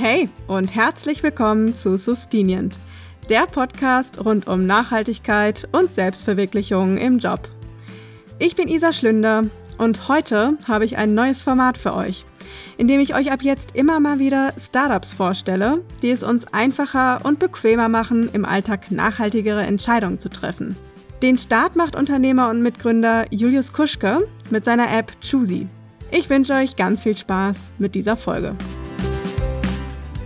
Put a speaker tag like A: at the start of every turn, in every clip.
A: Hey und herzlich willkommen zu Sustinient, der Podcast rund um Nachhaltigkeit und Selbstverwirklichung im Job. Ich bin Isa Schlünder und heute habe ich ein neues Format für euch, in dem ich euch ab jetzt immer mal wieder Startups vorstelle, die es uns einfacher und bequemer machen, im Alltag nachhaltigere Entscheidungen zu treffen. Den Start macht Unternehmer und Mitgründer Julius Kuschke mit seiner App Choosy. Ich wünsche euch ganz viel Spaß mit dieser Folge.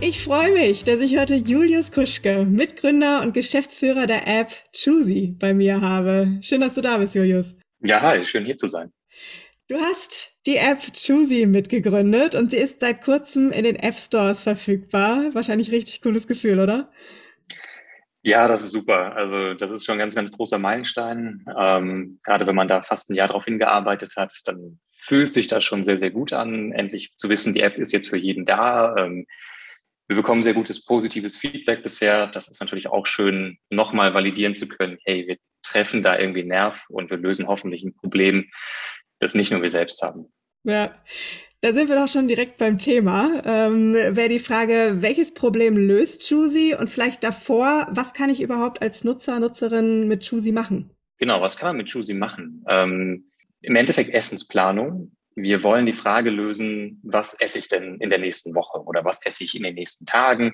A: Ich freue mich, dass ich heute Julius Kuschke, Mitgründer und Geschäftsführer der App Choosy, bei mir habe. Schön, dass du da bist, Julius.
B: Ja, hi, schön hier zu sein.
A: Du hast die App Choosy mitgegründet und sie ist seit kurzem in den App Stores verfügbar. Wahrscheinlich richtig cooles Gefühl, oder?
B: Ja, das ist super. Also das ist schon ein ganz, ganz großer Meilenstein. Ähm, gerade wenn man da fast ein Jahr darauf hingearbeitet hat, dann fühlt sich das schon sehr, sehr gut an, endlich zu wissen, die App ist jetzt für jeden da. Ähm, wir bekommen sehr gutes positives Feedback bisher. Das ist natürlich auch schön, nochmal validieren zu können, hey, wir treffen da irgendwie Nerv und wir lösen hoffentlich ein Problem, das nicht nur wir selbst haben.
A: Ja, da sind wir doch schon direkt beim Thema. Ähm, Wäre die Frage, welches Problem löst Choosy und vielleicht davor, was kann ich überhaupt als Nutzer, Nutzerin mit Choosy machen?
B: Genau, was kann man mit Choosy machen? Ähm, Im Endeffekt Essensplanung. Wir wollen die Frage lösen, was esse ich denn in der nächsten Woche oder was esse ich in den nächsten Tagen?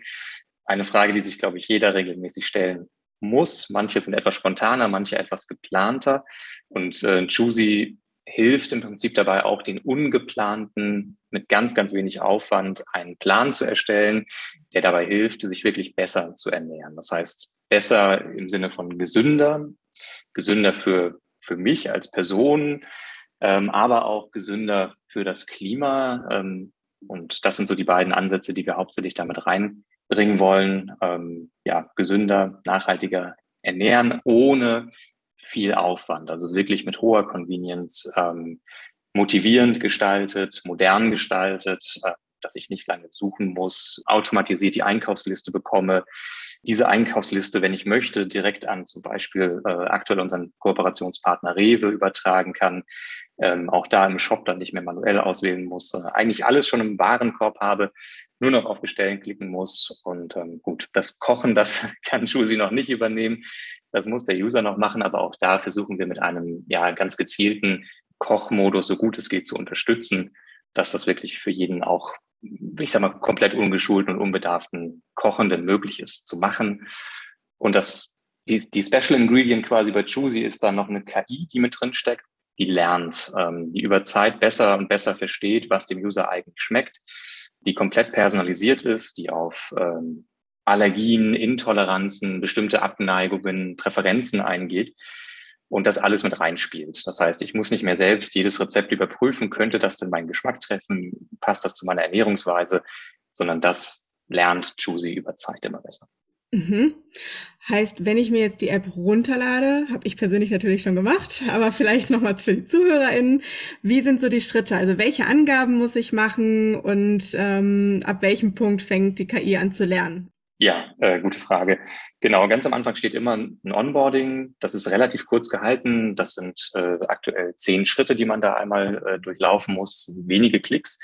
B: Eine Frage, die sich, glaube ich, jeder regelmäßig stellen muss. Manche sind etwas spontaner, manche etwas geplanter. Und äh, Choosy hilft im Prinzip dabei auch den ungeplanten mit ganz, ganz wenig Aufwand einen Plan zu erstellen, der dabei hilft, sich wirklich besser zu ernähren. Das heißt, besser im Sinne von gesünder, gesünder für, für mich als Person, ähm, aber auch gesünder für das Klima. Ähm, und das sind so die beiden Ansätze, die wir hauptsächlich damit reinbringen wollen. Ähm, ja, gesünder, nachhaltiger ernähren, ohne viel Aufwand, also wirklich mit hoher Convenience, ähm, motivierend gestaltet, modern gestaltet, äh, dass ich nicht lange suchen muss, automatisiert die Einkaufsliste bekomme, diese Einkaufsliste, wenn ich möchte, direkt an zum Beispiel äh, aktuell unseren Kooperationspartner Rewe übertragen kann, ähm, auch da im Shop dann nicht mehr manuell auswählen muss, sondern eigentlich alles schon im Warenkorb habe, nur noch auf Bestellen klicken muss. Und ähm, gut, das Kochen, das kann Schusi noch nicht übernehmen. Das muss der User noch machen, aber auch da versuchen wir mit einem ja ganz gezielten Kochmodus, so gut es geht, zu unterstützen, dass das wirklich für jeden auch, ich sag mal, komplett ungeschulten und unbedarften Kochenden möglich ist zu machen. Und das, die, die Special Ingredient quasi bei Choosy ist dann noch eine KI, die mit drin steckt, die lernt, ähm, die über Zeit besser und besser versteht, was dem User eigentlich schmeckt, die komplett personalisiert ist, die auf ähm, Allergien, Intoleranzen, bestimmte Abneigungen, Präferenzen eingeht und das alles mit reinspielt. Das heißt, ich muss nicht mehr selbst jedes Rezept überprüfen, könnte das denn meinen Geschmack treffen, passt das zu meiner Ernährungsweise, sondern das lernt Choosy über Zeit immer besser.
A: Mhm. Heißt, wenn ich mir jetzt die App runterlade, habe ich persönlich natürlich schon gemacht, aber vielleicht nochmal für die ZuhörerInnen, wie sind so die Schritte? Also welche Angaben muss ich machen und ähm, ab welchem Punkt fängt die KI an zu lernen?
B: Ja, äh, gute Frage. Genau, ganz am Anfang steht immer ein Onboarding. Das ist relativ kurz gehalten. Das sind äh, aktuell zehn Schritte, die man da einmal äh, durchlaufen muss, wenige Klicks.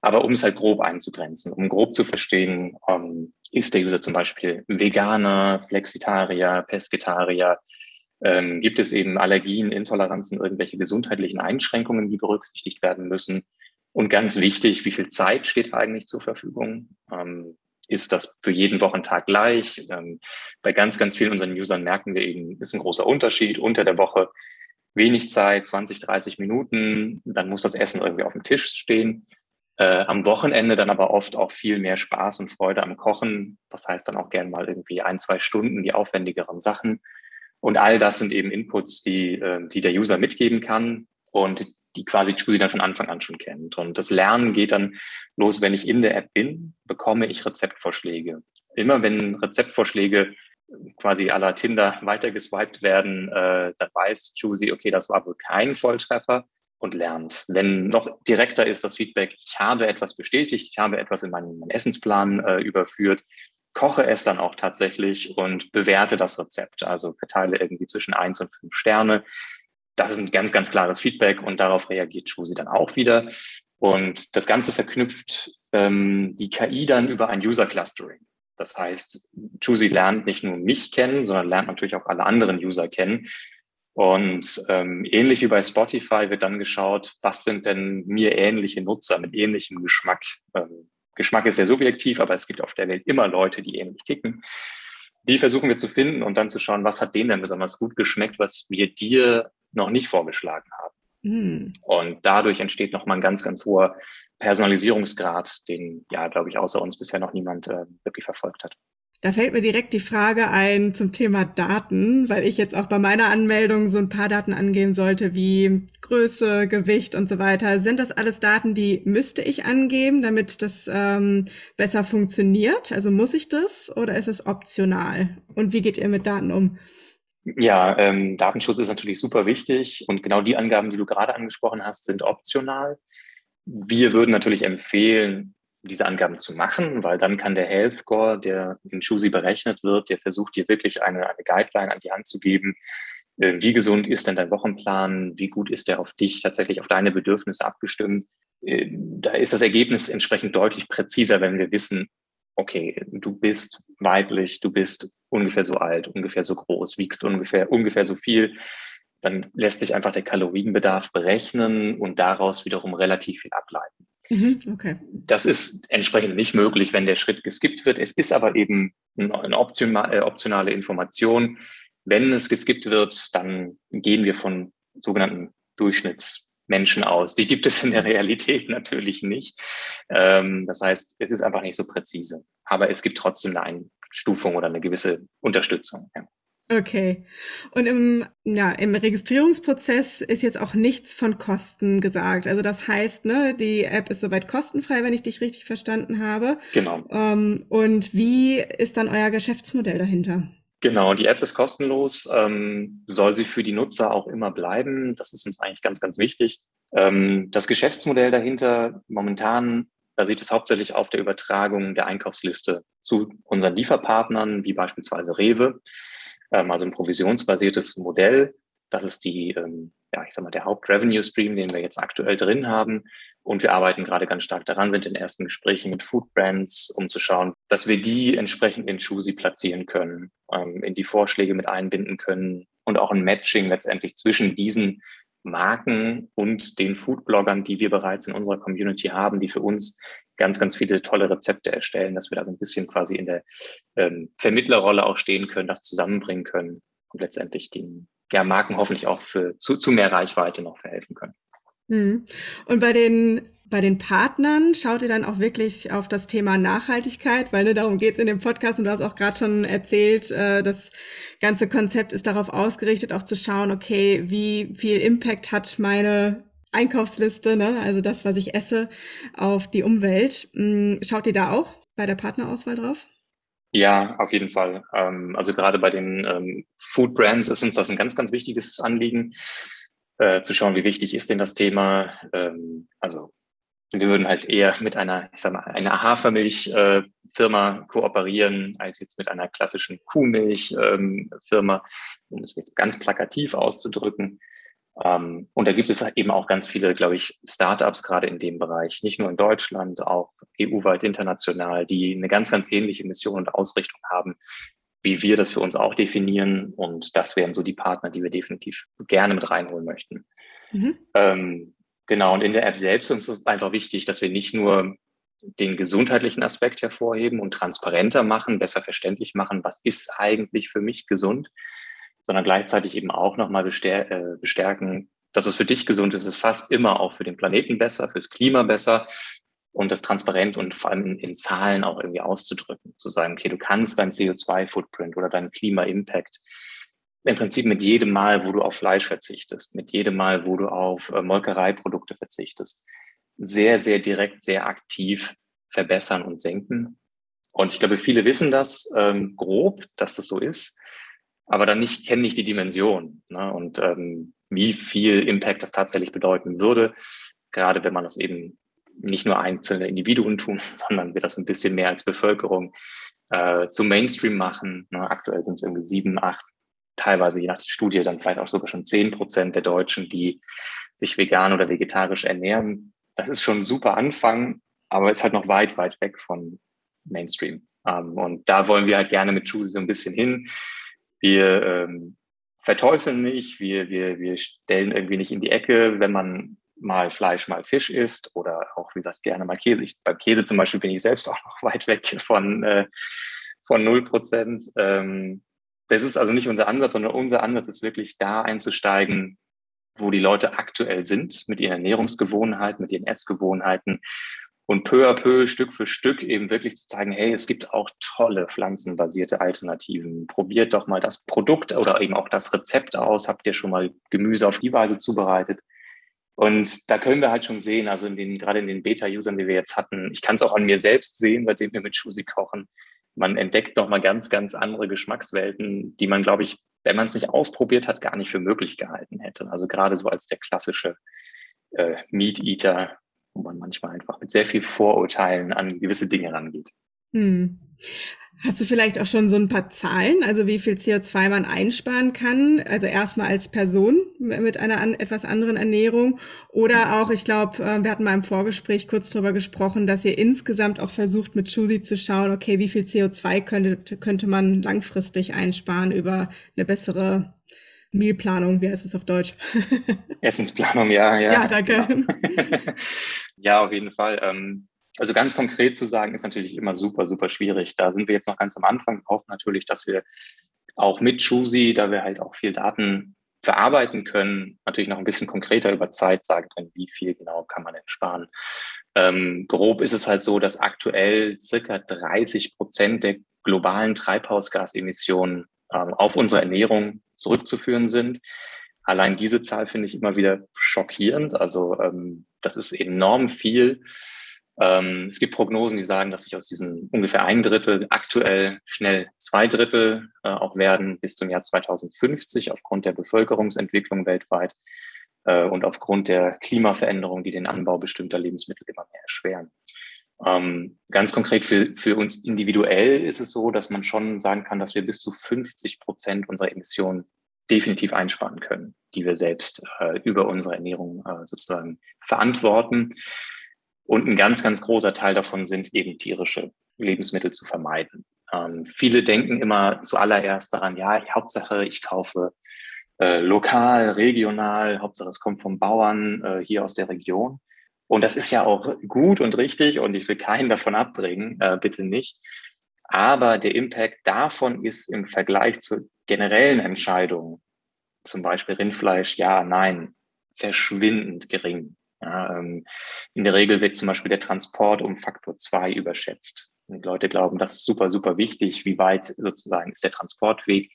B: Aber um es halt grob einzugrenzen, um grob zu verstehen, ähm, ist der User zum Beispiel Veganer, Flexitarier, Pesketarier, ähm, gibt es eben Allergien, Intoleranzen, irgendwelche gesundheitlichen Einschränkungen, die berücksichtigt werden müssen. Und ganz wichtig, wie viel Zeit steht eigentlich zur Verfügung? Ähm, ist das für jeden Wochentag gleich? Ähm, bei ganz, ganz vielen unseren Usern merken wir eben, ist ein großer Unterschied. Unter der Woche wenig Zeit, 20, 30 Minuten, dann muss das Essen irgendwie auf dem Tisch stehen. Äh, am Wochenende dann aber oft auch viel mehr Spaß und Freude am Kochen. Das heißt dann auch gern mal irgendwie ein, zwei Stunden die aufwendigeren Sachen. Und all das sind eben Inputs, die, äh, die der User mitgeben kann. Und die quasi Choosy dann von Anfang an schon kennt. Und das Lernen geht dann los, wenn ich in der App bin, bekomme ich Rezeptvorschläge. Immer wenn Rezeptvorschläge quasi à la Tinder weitergeswiped werden, äh, dann weiß Choosy, okay, das war wohl kein Volltreffer und lernt. Wenn noch direkter ist das Feedback, ich habe etwas bestätigt, ich habe etwas in meinen, meinen Essensplan äh, überführt, koche es dann auch tatsächlich und bewerte das Rezept. Also verteile irgendwie zwischen eins und fünf Sterne das ist ein ganz, ganz klares Feedback und darauf reagiert Schusi dann auch wieder. Und das Ganze verknüpft ähm, die KI dann über ein User Clustering. Das heißt, Choosy lernt nicht nur mich kennen, sondern lernt natürlich auch alle anderen User kennen. Und ähm, ähnlich wie bei Spotify wird dann geschaut, was sind denn mir ähnliche Nutzer mit ähnlichem Geschmack. Ähm, Geschmack ist sehr subjektiv, aber es gibt auf der Welt immer Leute, die ähnlich ticken. Die versuchen wir zu finden und dann zu schauen, was hat denen denn besonders gut geschmeckt, was wir dir noch nicht vorgeschlagen haben. Mhm. Und dadurch entsteht nochmal ein ganz, ganz hoher Personalisierungsgrad, den ja, glaube ich, außer uns bisher noch niemand äh, wirklich verfolgt hat.
A: Da fällt mir direkt die Frage ein zum Thema Daten, weil ich jetzt auch bei meiner Anmeldung so ein paar Daten angeben sollte, wie Größe, Gewicht und so weiter. Sind das alles Daten, die müsste ich angeben, damit das ähm, besser funktioniert? Also muss ich das oder ist es optional? Und wie geht ihr mit Daten um?
B: Ja, ähm, Datenschutz ist natürlich super wichtig und genau die Angaben, die du gerade angesprochen hast, sind optional. Wir würden natürlich empfehlen, diese Angaben zu machen, weil dann kann der Health Score, der in Schusi berechnet wird, der versucht dir wirklich eine, eine Guideline an die Hand zu geben. Äh, wie gesund ist denn dein Wochenplan? Wie gut ist der auf dich tatsächlich, auf deine Bedürfnisse abgestimmt? Äh, da ist das Ergebnis entsprechend deutlich präziser, wenn wir wissen, okay, du bist weiblich, du bist ungefähr so alt, ungefähr so groß, wiegst ungefähr, ungefähr so viel. Dann lässt sich einfach der Kalorienbedarf berechnen und daraus wiederum relativ viel ableiten. Mhm, okay. Das ist entsprechend nicht möglich, wenn der Schritt geskippt wird. Es ist aber eben eine äh, optionale Information. Wenn es geskippt wird, dann gehen wir von sogenannten Durchschnittsmenschen aus. Die gibt es in der Realität natürlich nicht. Ähm, das heißt, es ist einfach nicht so präzise. Aber es gibt trotzdem eine Einstufung oder eine gewisse Unterstützung.
A: Okay. Und im, ja, im Registrierungsprozess ist jetzt auch nichts von Kosten gesagt. Also das heißt, ne, die App ist soweit kostenfrei, wenn ich dich richtig verstanden habe.
B: Genau.
A: Ähm, und wie ist dann euer Geschäftsmodell dahinter?
B: Genau, die App ist kostenlos, ähm, soll sie für die Nutzer auch immer bleiben. Das ist uns eigentlich ganz, ganz wichtig. Ähm, das Geschäftsmodell dahinter momentan basiert es hauptsächlich auf der Übertragung der Einkaufsliste zu unseren Lieferpartnern, wie beispielsweise Rewe ähm, also ein provisionsbasiertes Modell. Das ist die, ähm, ja, ich sag mal, der Haupt-Revenue-Stream, den wir jetzt aktuell drin haben. Und wir arbeiten gerade ganz stark daran, sind in ersten Gesprächen mit Food Brands, um zu schauen, dass wir die entsprechend in Schusi platzieren können, ähm, in die Vorschläge mit einbinden können und auch ein Matching letztendlich zwischen diesen Marken und den Foodbloggern, die wir bereits in unserer Community haben, die für uns ganz, ganz viele tolle Rezepte erstellen, dass wir da so ein bisschen quasi in der ähm, Vermittlerrolle auch stehen können, das zusammenbringen können und letztendlich den ja, Marken hoffentlich auch für, zu, zu mehr Reichweite noch verhelfen können.
A: Mhm. Und bei den bei den Partnern schaut ihr dann auch wirklich auf das Thema Nachhaltigkeit, weil ne, darum geht es in dem Podcast und du hast auch gerade schon erzählt, äh, das ganze Konzept ist darauf ausgerichtet, auch zu schauen, okay, wie viel Impact hat meine Einkaufsliste, ne, also das, was ich esse, auf die Umwelt. Hm, schaut ihr da auch bei der Partnerauswahl drauf?
B: Ja, auf jeden Fall. Ähm, also gerade bei den ähm, Food Brands ist uns das ein ganz, ganz wichtiges Anliegen, äh, zu schauen, wie wichtig ist denn das Thema. Ähm, also wir würden halt eher mit einer, ich sag mal, einer Hafermilchfirma äh, kooperieren, als jetzt mit einer klassischen Kuhmilchfirma, um es jetzt ganz plakativ auszudrücken. Ähm, und da gibt es eben auch ganz viele, glaube ich, Startups gerade in dem Bereich, nicht nur in Deutschland, auch EU-weit international, die eine ganz, ganz ähnliche Mission und Ausrichtung haben, wie wir das für uns auch definieren. Und das wären so die Partner, die wir definitiv gerne mit reinholen möchten. Mhm. Ähm, Genau, und in der App selbst ist es einfach wichtig, dass wir nicht nur den gesundheitlichen Aspekt hervorheben und transparenter machen, besser verständlich machen, was ist eigentlich für mich gesund, sondern gleichzeitig eben auch nochmal äh, bestärken, dass was für dich gesund ist, ist fast immer auch für den Planeten besser, fürs Klima besser und das transparent und vor allem in, Zahlen auch irgendwie auszudrücken, zu sagen, okay, du kannst dein CO2-Footprint oder deinen Klima-Impact im Prinzip mit jedem Mal, wo du auf Fleisch verzichtest, mit jedem Mal, wo du auf äh, Molkereiprodukte verzichtest, sehr, sehr direkt, sehr aktiv verbessern und senken. Und ich glaube, viele wissen das ähm, grob, dass das so ist, aber dann nicht kennen nicht die Dimension ne? und ähm, wie viel Impact das tatsächlich bedeuten würde, gerade wenn man das eben nicht nur einzelne Individuen tun, sondern wir das ein bisschen mehr als Bevölkerung äh, zum Mainstream machen. Ne? Aktuell sind es irgendwie sieben, acht teilweise je nach Studie dann vielleicht auch sogar schon zehn Prozent der Deutschen, die sich vegan oder vegetarisch ernähren. Das ist schon ein super Anfang. aber ist halt noch weit, weit weg von Mainstream. Ähm, und da wollen wir halt gerne mit Choosy so ein bisschen hin. Wir ähm, verteufeln nicht, wir, wir, wir stellen irgendwie nicht in die Ecke, wenn man mal Fleisch, mal Fisch isst oder auch, wie gesagt, gerne mal Käse. Ich, beim Käse zum Beispiel bin ich selbst auch noch weit weg von, äh, von 0 Prozent. Ähm, das ist also nicht unser Ansatz, sondern unser Ansatz ist wirklich da einzusteigen, wo die Leute aktuell sind mit ihren Ernährungsgewohnheiten, mit ihren Essgewohnheiten und peu à peu, Stück für Stück eben wirklich zu zeigen, hey, es gibt auch tolle pflanzenbasierte Alternativen. Probiert doch mal das Produkt oder eben auch das Rezept aus. Habt ihr schon mal Gemüse auf die Weise zubereitet? Und da können wir halt schon sehen, also in den, gerade in den Beta-Usern, die wir jetzt hatten, ich kann es auch an mir selbst sehen, seitdem wir mit Schusi kochen. Man entdeckt nochmal ganz, ganz andere Geschmackswelten, die man, glaube ich, wenn man es nicht ausprobiert hat, gar nicht für möglich gehalten hätte. Also gerade so als der klassische äh, Meat Eater, wo man manchmal einfach mit sehr viel Vorurteilen an gewisse Dinge rangeht. Hm.
A: Hast du vielleicht auch schon so ein paar Zahlen, also wie viel CO2 man einsparen kann? Also erstmal als Person mit einer an, etwas anderen Ernährung oder auch, ich glaube, äh, wir hatten mal im Vorgespräch kurz drüber gesprochen, dass ihr insgesamt auch versucht mit Choosy zu schauen, okay, wie viel CO2 könnte, könnte man langfristig einsparen über eine bessere Mealplanung, wie heißt es auf Deutsch?
B: Essensplanung, ja, ja.
A: Ja, danke.
B: ja, auf jeden Fall. Ähm, also ganz konkret zu sagen, ist natürlich immer super, super schwierig. Da sind wir jetzt noch ganz am Anfang. Wir hoffen natürlich, dass wir auch mit Choosy, da wir halt auch viel Daten verarbeiten können, natürlich noch ein bisschen konkreter über Zeit sagen können, wie viel genau kann man entsparen. Ähm, grob ist es halt so, dass aktuell circa 30 Prozent der globalen Treibhausgasemissionen auf unsere Ernährung zurückzuführen sind. Allein diese Zahl finde ich immer wieder schockierend. Also ähm, das ist enorm viel. Ähm, es gibt Prognosen, die sagen, dass sich aus diesen ungefähr ein Drittel aktuell schnell zwei Drittel äh, auch werden bis zum Jahr 2050 aufgrund der Bevölkerungsentwicklung weltweit äh, und aufgrund der Klimaveränderung, die den Anbau bestimmter Lebensmittel immer mehr erschweren. Ähm, ganz konkret für, für uns individuell ist es so, dass man schon sagen kann, dass wir bis zu 50 Prozent unserer Emissionen definitiv einsparen können, die wir selbst äh, über unsere Ernährung äh, sozusagen verantworten. Und ein ganz, ganz großer Teil davon sind eben tierische Lebensmittel zu vermeiden. Ähm, viele denken immer zuallererst daran, ja, Hauptsache, ich kaufe äh, lokal, regional, Hauptsache, es kommt vom Bauern äh, hier aus der Region. Und das ist ja auch gut und richtig und ich will keinen davon abbringen, äh, bitte nicht. Aber der Impact davon ist im Vergleich zur generellen Entscheidung, zum Beispiel Rindfleisch, ja, nein, verschwindend gering. Ja, ähm, in der Regel wird zum Beispiel der Transport um Faktor zwei überschätzt. Die Leute glauben, das ist super, super wichtig. Wie weit sozusagen ist der Transportweg?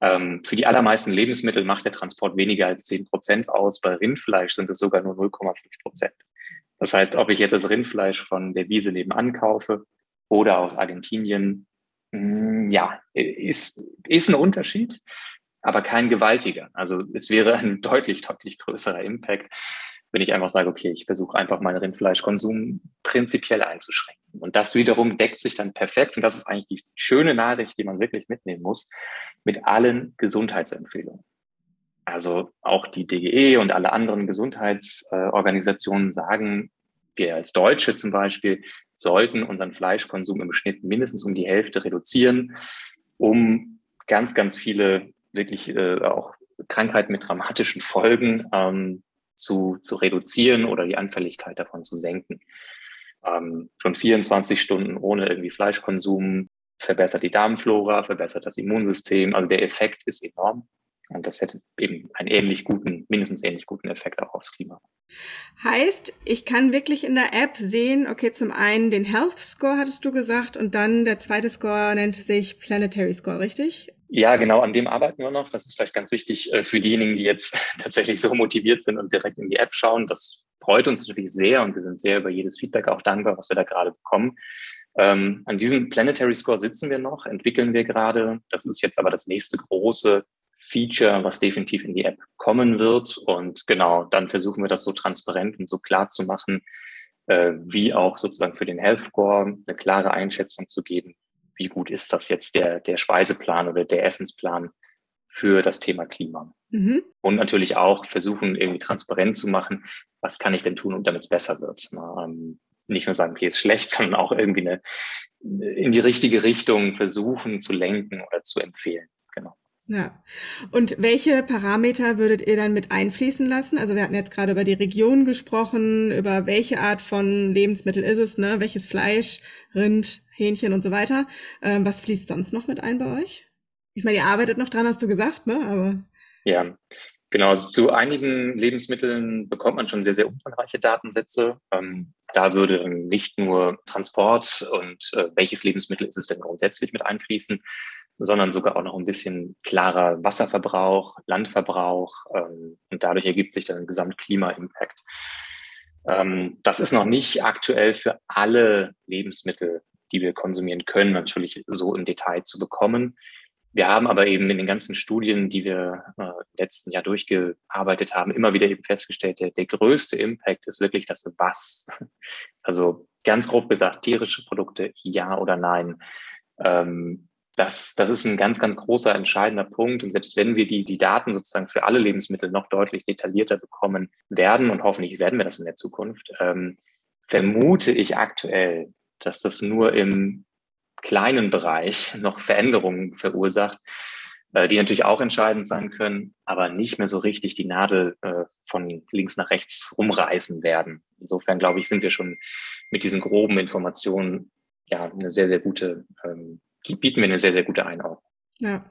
B: Ähm, für die allermeisten Lebensmittel macht der Transport weniger als zehn Prozent aus. Bei Rindfleisch sind es sogar nur 0,5 Prozent. Das heißt, ob ich jetzt das Rindfleisch von der Wiese nebenan kaufe oder aus Argentinien, hm, ja, ist, ist ein Unterschied, aber kein gewaltiger. Also es wäre ein deutlich, deutlich größerer Impact, wenn ich einfach sage, okay, ich versuche einfach meinen Rindfleischkonsum prinzipiell einzuschränken. Und das wiederum deckt sich dann perfekt, und das ist eigentlich die schöne Nachricht, die man wirklich mitnehmen muss, mit allen Gesundheitsempfehlungen. Also auch die DGE und alle anderen Gesundheitsorganisationen sagen, wir als Deutsche zum Beispiel sollten unseren Fleischkonsum im Schnitt mindestens um die Hälfte reduzieren, um ganz, ganz viele wirklich äh, auch Krankheiten mit dramatischen Folgen ähm, zu, zu reduzieren oder die Anfälligkeit davon zu senken. Ähm, schon 24 Stunden ohne irgendwie Fleischkonsum verbessert die Darmflora, verbessert das Immunsystem. Also der Effekt ist enorm. Und das hätte eben einen ähnlich guten, mindestens ähnlich guten Effekt auch aufs Klima.
A: Heißt, ich kann wirklich in der App sehen, okay, zum einen den Health Score hattest du gesagt und dann der zweite Score nennt sich Planetary Score, richtig?
B: Ja, genau, an dem arbeiten wir noch. Das ist vielleicht ganz wichtig äh, für diejenigen, die jetzt tatsächlich so motiviert sind und direkt in die App schauen. Das freut uns natürlich sehr und wir sind sehr über jedes Feedback auch dankbar, was wir da gerade bekommen. Ähm, an diesem Planetary Score sitzen wir noch, entwickeln wir gerade. Das ist jetzt aber das nächste große Feature, was definitiv in die App kommen wird. Und genau, dann versuchen wir das so transparent und so klar zu machen, äh, wie auch sozusagen für den Health Score eine klare Einschätzung zu geben, wie gut ist das jetzt der, der Speiseplan oder der Essensplan für das Thema Klima. Mhm. Und natürlich auch versuchen, irgendwie transparent zu machen, was kann ich denn tun, damit es besser wird. Ähm, nicht nur sagen, okay, ist schlecht, sondern auch irgendwie eine, in die richtige Richtung versuchen zu lenken oder zu empfehlen.
A: Ja. Und welche Parameter würdet ihr dann mit einfließen lassen? Also wir hatten jetzt gerade über die Region gesprochen, über welche Art von Lebensmittel ist es, ne? Welches Fleisch, Rind, Hähnchen und so weiter. Ähm, was fließt sonst noch mit ein bei euch? Ich meine, ihr arbeitet noch dran, hast du gesagt, ne? Aber
B: ja, genau. Also zu einigen Lebensmitteln bekommt man schon sehr, sehr umfangreiche Datensätze. Ähm, da würde nicht nur Transport und äh, welches Lebensmittel ist es denn grundsätzlich mit einfließen, sondern sogar auch noch ein bisschen klarer Wasserverbrauch, Landverbrauch ähm, und dadurch ergibt sich dann ein Gesamtklima-Impact. Ähm, das ist noch nicht aktuell für alle Lebensmittel, die wir konsumieren können, natürlich so im Detail zu bekommen. Wir haben aber eben in den ganzen Studien, die wir äh, im letzten Jahr durchgearbeitet haben, immer wieder eben festgestellt, der, der größte Impact ist wirklich das Was. Also ganz grob gesagt, tierische Produkte, ja oder nein. Ähm, das, das ist ein ganz, ganz großer, entscheidender Punkt. Und selbst wenn wir die, die Daten sozusagen für alle Lebensmittel noch deutlich detaillierter bekommen werden, und hoffentlich werden wir das in der Zukunft, ähm, vermute ich aktuell, dass das nur im kleinen Bereich noch Veränderungen verursacht, äh, die natürlich auch entscheidend sein können, aber nicht mehr so richtig die Nadel äh, von links nach rechts rumreißen werden. Insofern glaube ich, sind wir schon mit diesen groben Informationen ja eine sehr, sehr gute ähm, bieten mir eine sehr, sehr gute Einordnung.
A: Ja.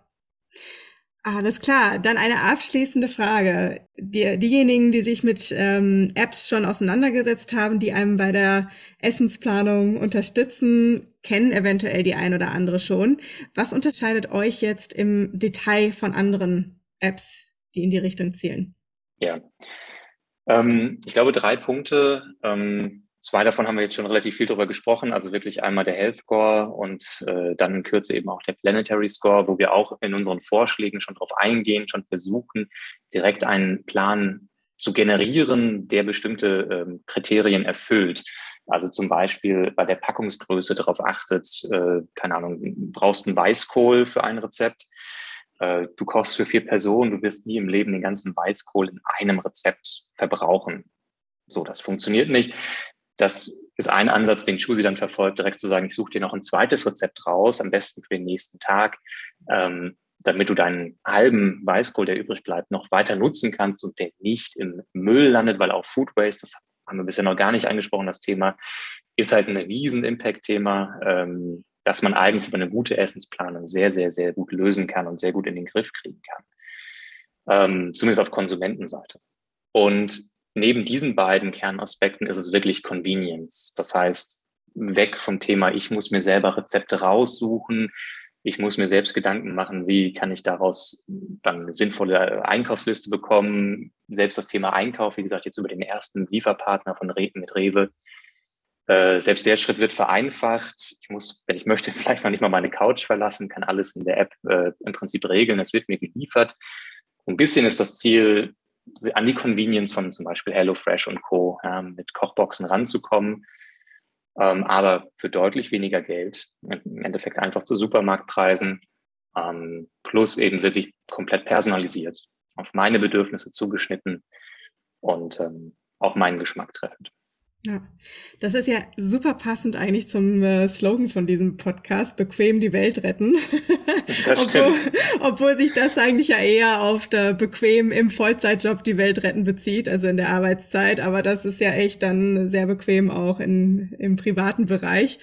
A: Alles klar. Dann eine abschließende Frage. Die, diejenigen, die sich mit ähm, Apps schon auseinandergesetzt haben, die einem bei der Essensplanung unterstützen, kennen eventuell die ein oder andere schon. Was unterscheidet euch jetzt im Detail von anderen Apps, die in die Richtung zielen?
B: Ja, ähm, ich glaube drei Punkte. Ähm, Zwei davon haben wir jetzt schon relativ viel darüber gesprochen, also wirklich einmal der Health Score und äh, dann in Kürze eben auch der Planetary Score, wo wir auch in unseren Vorschlägen schon darauf eingehen, schon versuchen, direkt einen Plan zu generieren, der bestimmte ähm, Kriterien erfüllt. Also zum Beispiel bei der Packungsgröße darauf achtet, äh, keine Ahnung, brauchst einen Weißkohl für ein Rezept. Äh, du kochst für vier Personen, du wirst nie im Leben den ganzen Weißkohl in einem Rezept verbrauchen. So, das funktioniert nicht. Das ist ein Ansatz, den Chusi dann verfolgt, direkt zu sagen, ich suche dir noch ein zweites Rezept raus, am besten für den nächsten Tag, ähm, damit du deinen halben Weißkohl, der übrig bleibt, noch weiter nutzen kannst und der nicht im Müll landet, weil auch Food Waste, das haben wir bisher noch gar nicht angesprochen, das Thema, ist halt ein riesen Impact-Thema, ähm, dass man eigentlich über eine gute Essensplanung sehr, sehr, sehr gut lösen kann und sehr gut in den Griff kriegen kann. Ähm, zumindest auf Konsumentenseite. Und neben diesen beiden Kernaspekten ist es wirklich Convenience. Das heißt, weg vom Thema, ich muss mir selber Rezepte raussuchen, ich muss mir selbst Gedanken machen, wie kann ich daraus dann eine sinnvolle Einkaufsliste bekommen. Selbst das Thema Einkauf, wie gesagt, jetzt über den ersten Lieferpartner von Reden mit Rewe. Äh, selbst der Schritt wird vereinfacht. Ich muss, wenn ich möchte, vielleicht noch nicht mal meine Couch verlassen, kann alles in der App äh, im Prinzip regeln. Es wird mir geliefert. Ein bisschen ist das Ziel, an die Convenience von zum Beispiel HelloFresh und Co. Ja, mit Kochboxen ranzukommen, ähm, aber für deutlich weniger Geld, im Endeffekt einfach zu Supermarktpreisen, ähm, plus eben wirklich komplett personalisiert, auf meine Bedürfnisse zugeschnitten und ähm, auch meinen Geschmack treffend.
A: Ja, das ist ja super passend eigentlich zum äh, Slogan von diesem Podcast, bequem die Welt retten. Obwohl, obwohl sich das eigentlich ja eher auf der bequem im Vollzeitjob die Welt retten bezieht, also in der Arbeitszeit. Aber das ist ja echt dann sehr bequem auch in, im privaten Bereich.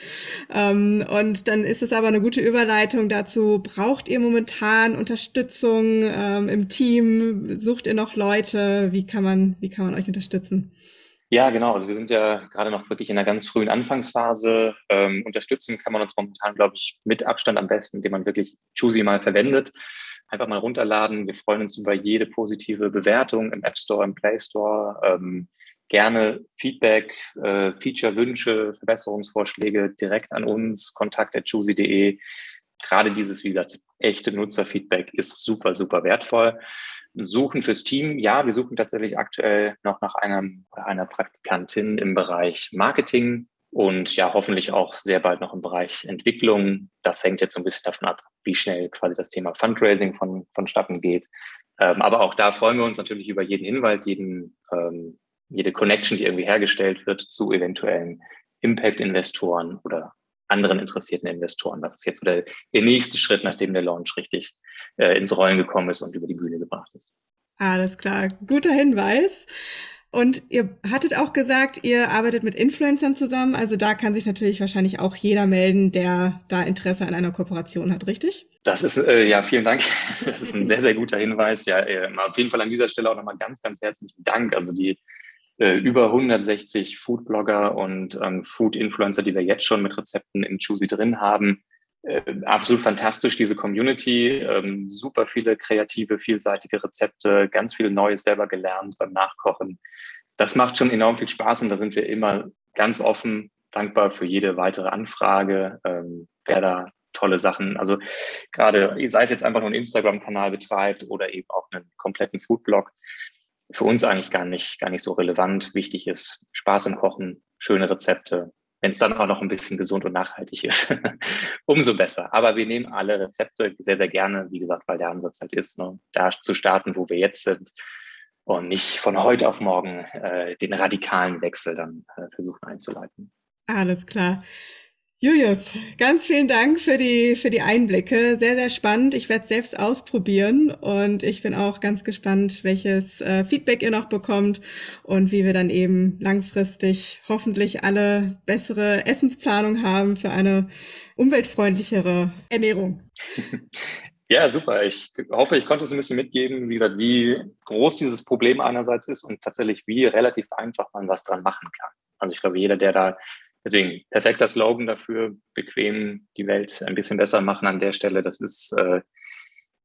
A: Ähm, und dann ist es aber eine gute Überleitung dazu. Braucht ihr momentan Unterstützung ähm, im Team? Sucht ihr noch Leute? Wie kann man, wie kann man euch unterstützen?
B: Ja, genau. Also wir sind ja gerade noch wirklich in einer ganz frühen Anfangsphase. Ähm, unterstützen kann man uns momentan, glaube ich, mit Abstand am besten, indem man wirklich Choosy mal verwendet. Einfach mal runterladen. Wir freuen uns über jede positive Bewertung im App Store, im Play Store. Ähm, gerne Feedback, äh, Feature-Wünsche, Verbesserungsvorschläge direkt an uns, kontakt.choosy.de. Gerade dieses, wie gesagt, echte Nutzerfeedback ist super, super wertvoll suchen fürs Team. Ja, wir suchen tatsächlich aktuell noch nach einem einer Praktikantin im Bereich Marketing und ja, hoffentlich auch sehr bald noch im Bereich Entwicklung. Das hängt jetzt so ein bisschen davon ab, wie schnell quasi das Thema Fundraising von, vonstatten geht. Ähm, aber auch da freuen wir uns natürlich über jeden Hinweis, jeden, ähm, jede Connection, die irgendwie hergestellt wird zu eventuellen Impact-Investoren oder anderen interessierten Investoren. Das ist jetzt so der, der nächste Schritt, nachdem der Launch richtig äh, ins Rollen gekommen ist und über die Bühne gebracht ist.
A: Alles klar, guter Hinweis. Und ihr hattet auch gesagt, ihr arbeitet mit Influencern zusammen. Also da kann sich natürlich wahrscheinlich auch jeder melden, der da Interesse an einer Kooperation hat, richtig?
B: Das ist, äh, ja, vielen Dank. Das ist ein sehr, sehr guter Hinweis. Ja, äh, auf jeden Fall an dieser Stelle auch nochmal ganz, ganz herzlichen Dank. Also die äh, über 160 Food-Blogger und ähm, Food-Influencer, die wir jetzt schon mit Rezepten im Choosy drin haben. Äh, absolut fantastisch, diese Community. Ähm, super viele kreative, vielseitige Rezepte, ganz viel Neues selber gelernt beim Nachkochen. Das macht schon enorm viel Spaß und da sind wir immer ganz offen, dankbar für jede weitere Anfrage, ähm, wer da tolle Sachen, also gerade sei es jetzt einfach nur einen Instagram-Kanal betreibt oder eben auch einen kompletten Foodblog, für uns eigentlich gar nicht, gar nicht so relevant. Wichtig ist Spaß im Kochen, schöne Rezepte. Wenn es dann auch noch ein bisschen gesund und nachhaltig ist, umso besser. Aber wir nehmen alle Rezepte sehr, sehr gerne, wie gesagt, weil der Ansatz halt ist, ne, da zu starten, wo wir jetzt sind und nicht von heute auf morgen äh, den radikalen Wechsel dann äh, versuchen einzuleiten.
A: Alles klar. Julius, ganz vielen Dank für die, für die Einblicke. Sehr, sehr spannend. Ich werde es selbst ausprobieren und ich bin auch ganz gespannt, welches äh, Feedback ihr noch bekommt und wie wir dann eben langfristig hoffentlich alle bessere Essensplanung haben für eine umweltfreundlichere Ernährung.
B: Ja, super. Ich hoffe, ich konnte es ein bisschen mitgeben, wie gesagt, wie groß dieses Problem einerseits ist und tatsächlich, wie relativ einfach man was dran machen kann. Also ich glaube, jeder, der da Deswegen perfekter Slogan dafür, bequem die Welt ein bisschen besser machen an der Stelle. Das ist äh,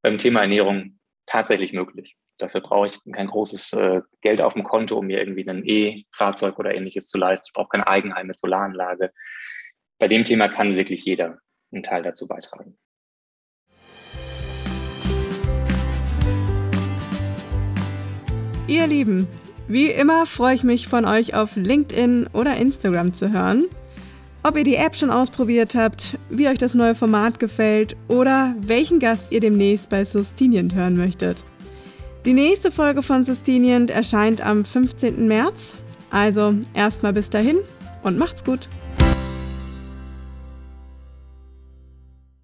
B: beim Thema Ernährung tatsächlich möglich. Dafür brauche ich kein großes äh, Geld auf dem Konto, um mir irgendwie ein E-Fahrzeug oder ähnliches zu leisten. Ich brauche kein Eigenheim mit Solaranlage. Bei dem Thema kann wirklich jeder einen Teil dazu beitragen.
A: Ihr Lieben, wie immer freue ich mich von euch auf LinkedIn oder Instagram zu hören. Ob ihr die App schon ausprobiert habt, wie euch das neue Format gefällt oder welchen Gast ihr demnächst bei Sustinient hören möchtet. Die nächste Folge von Sustinient erscheint am 15. März. Also erstmal bis dahin und macht's gut.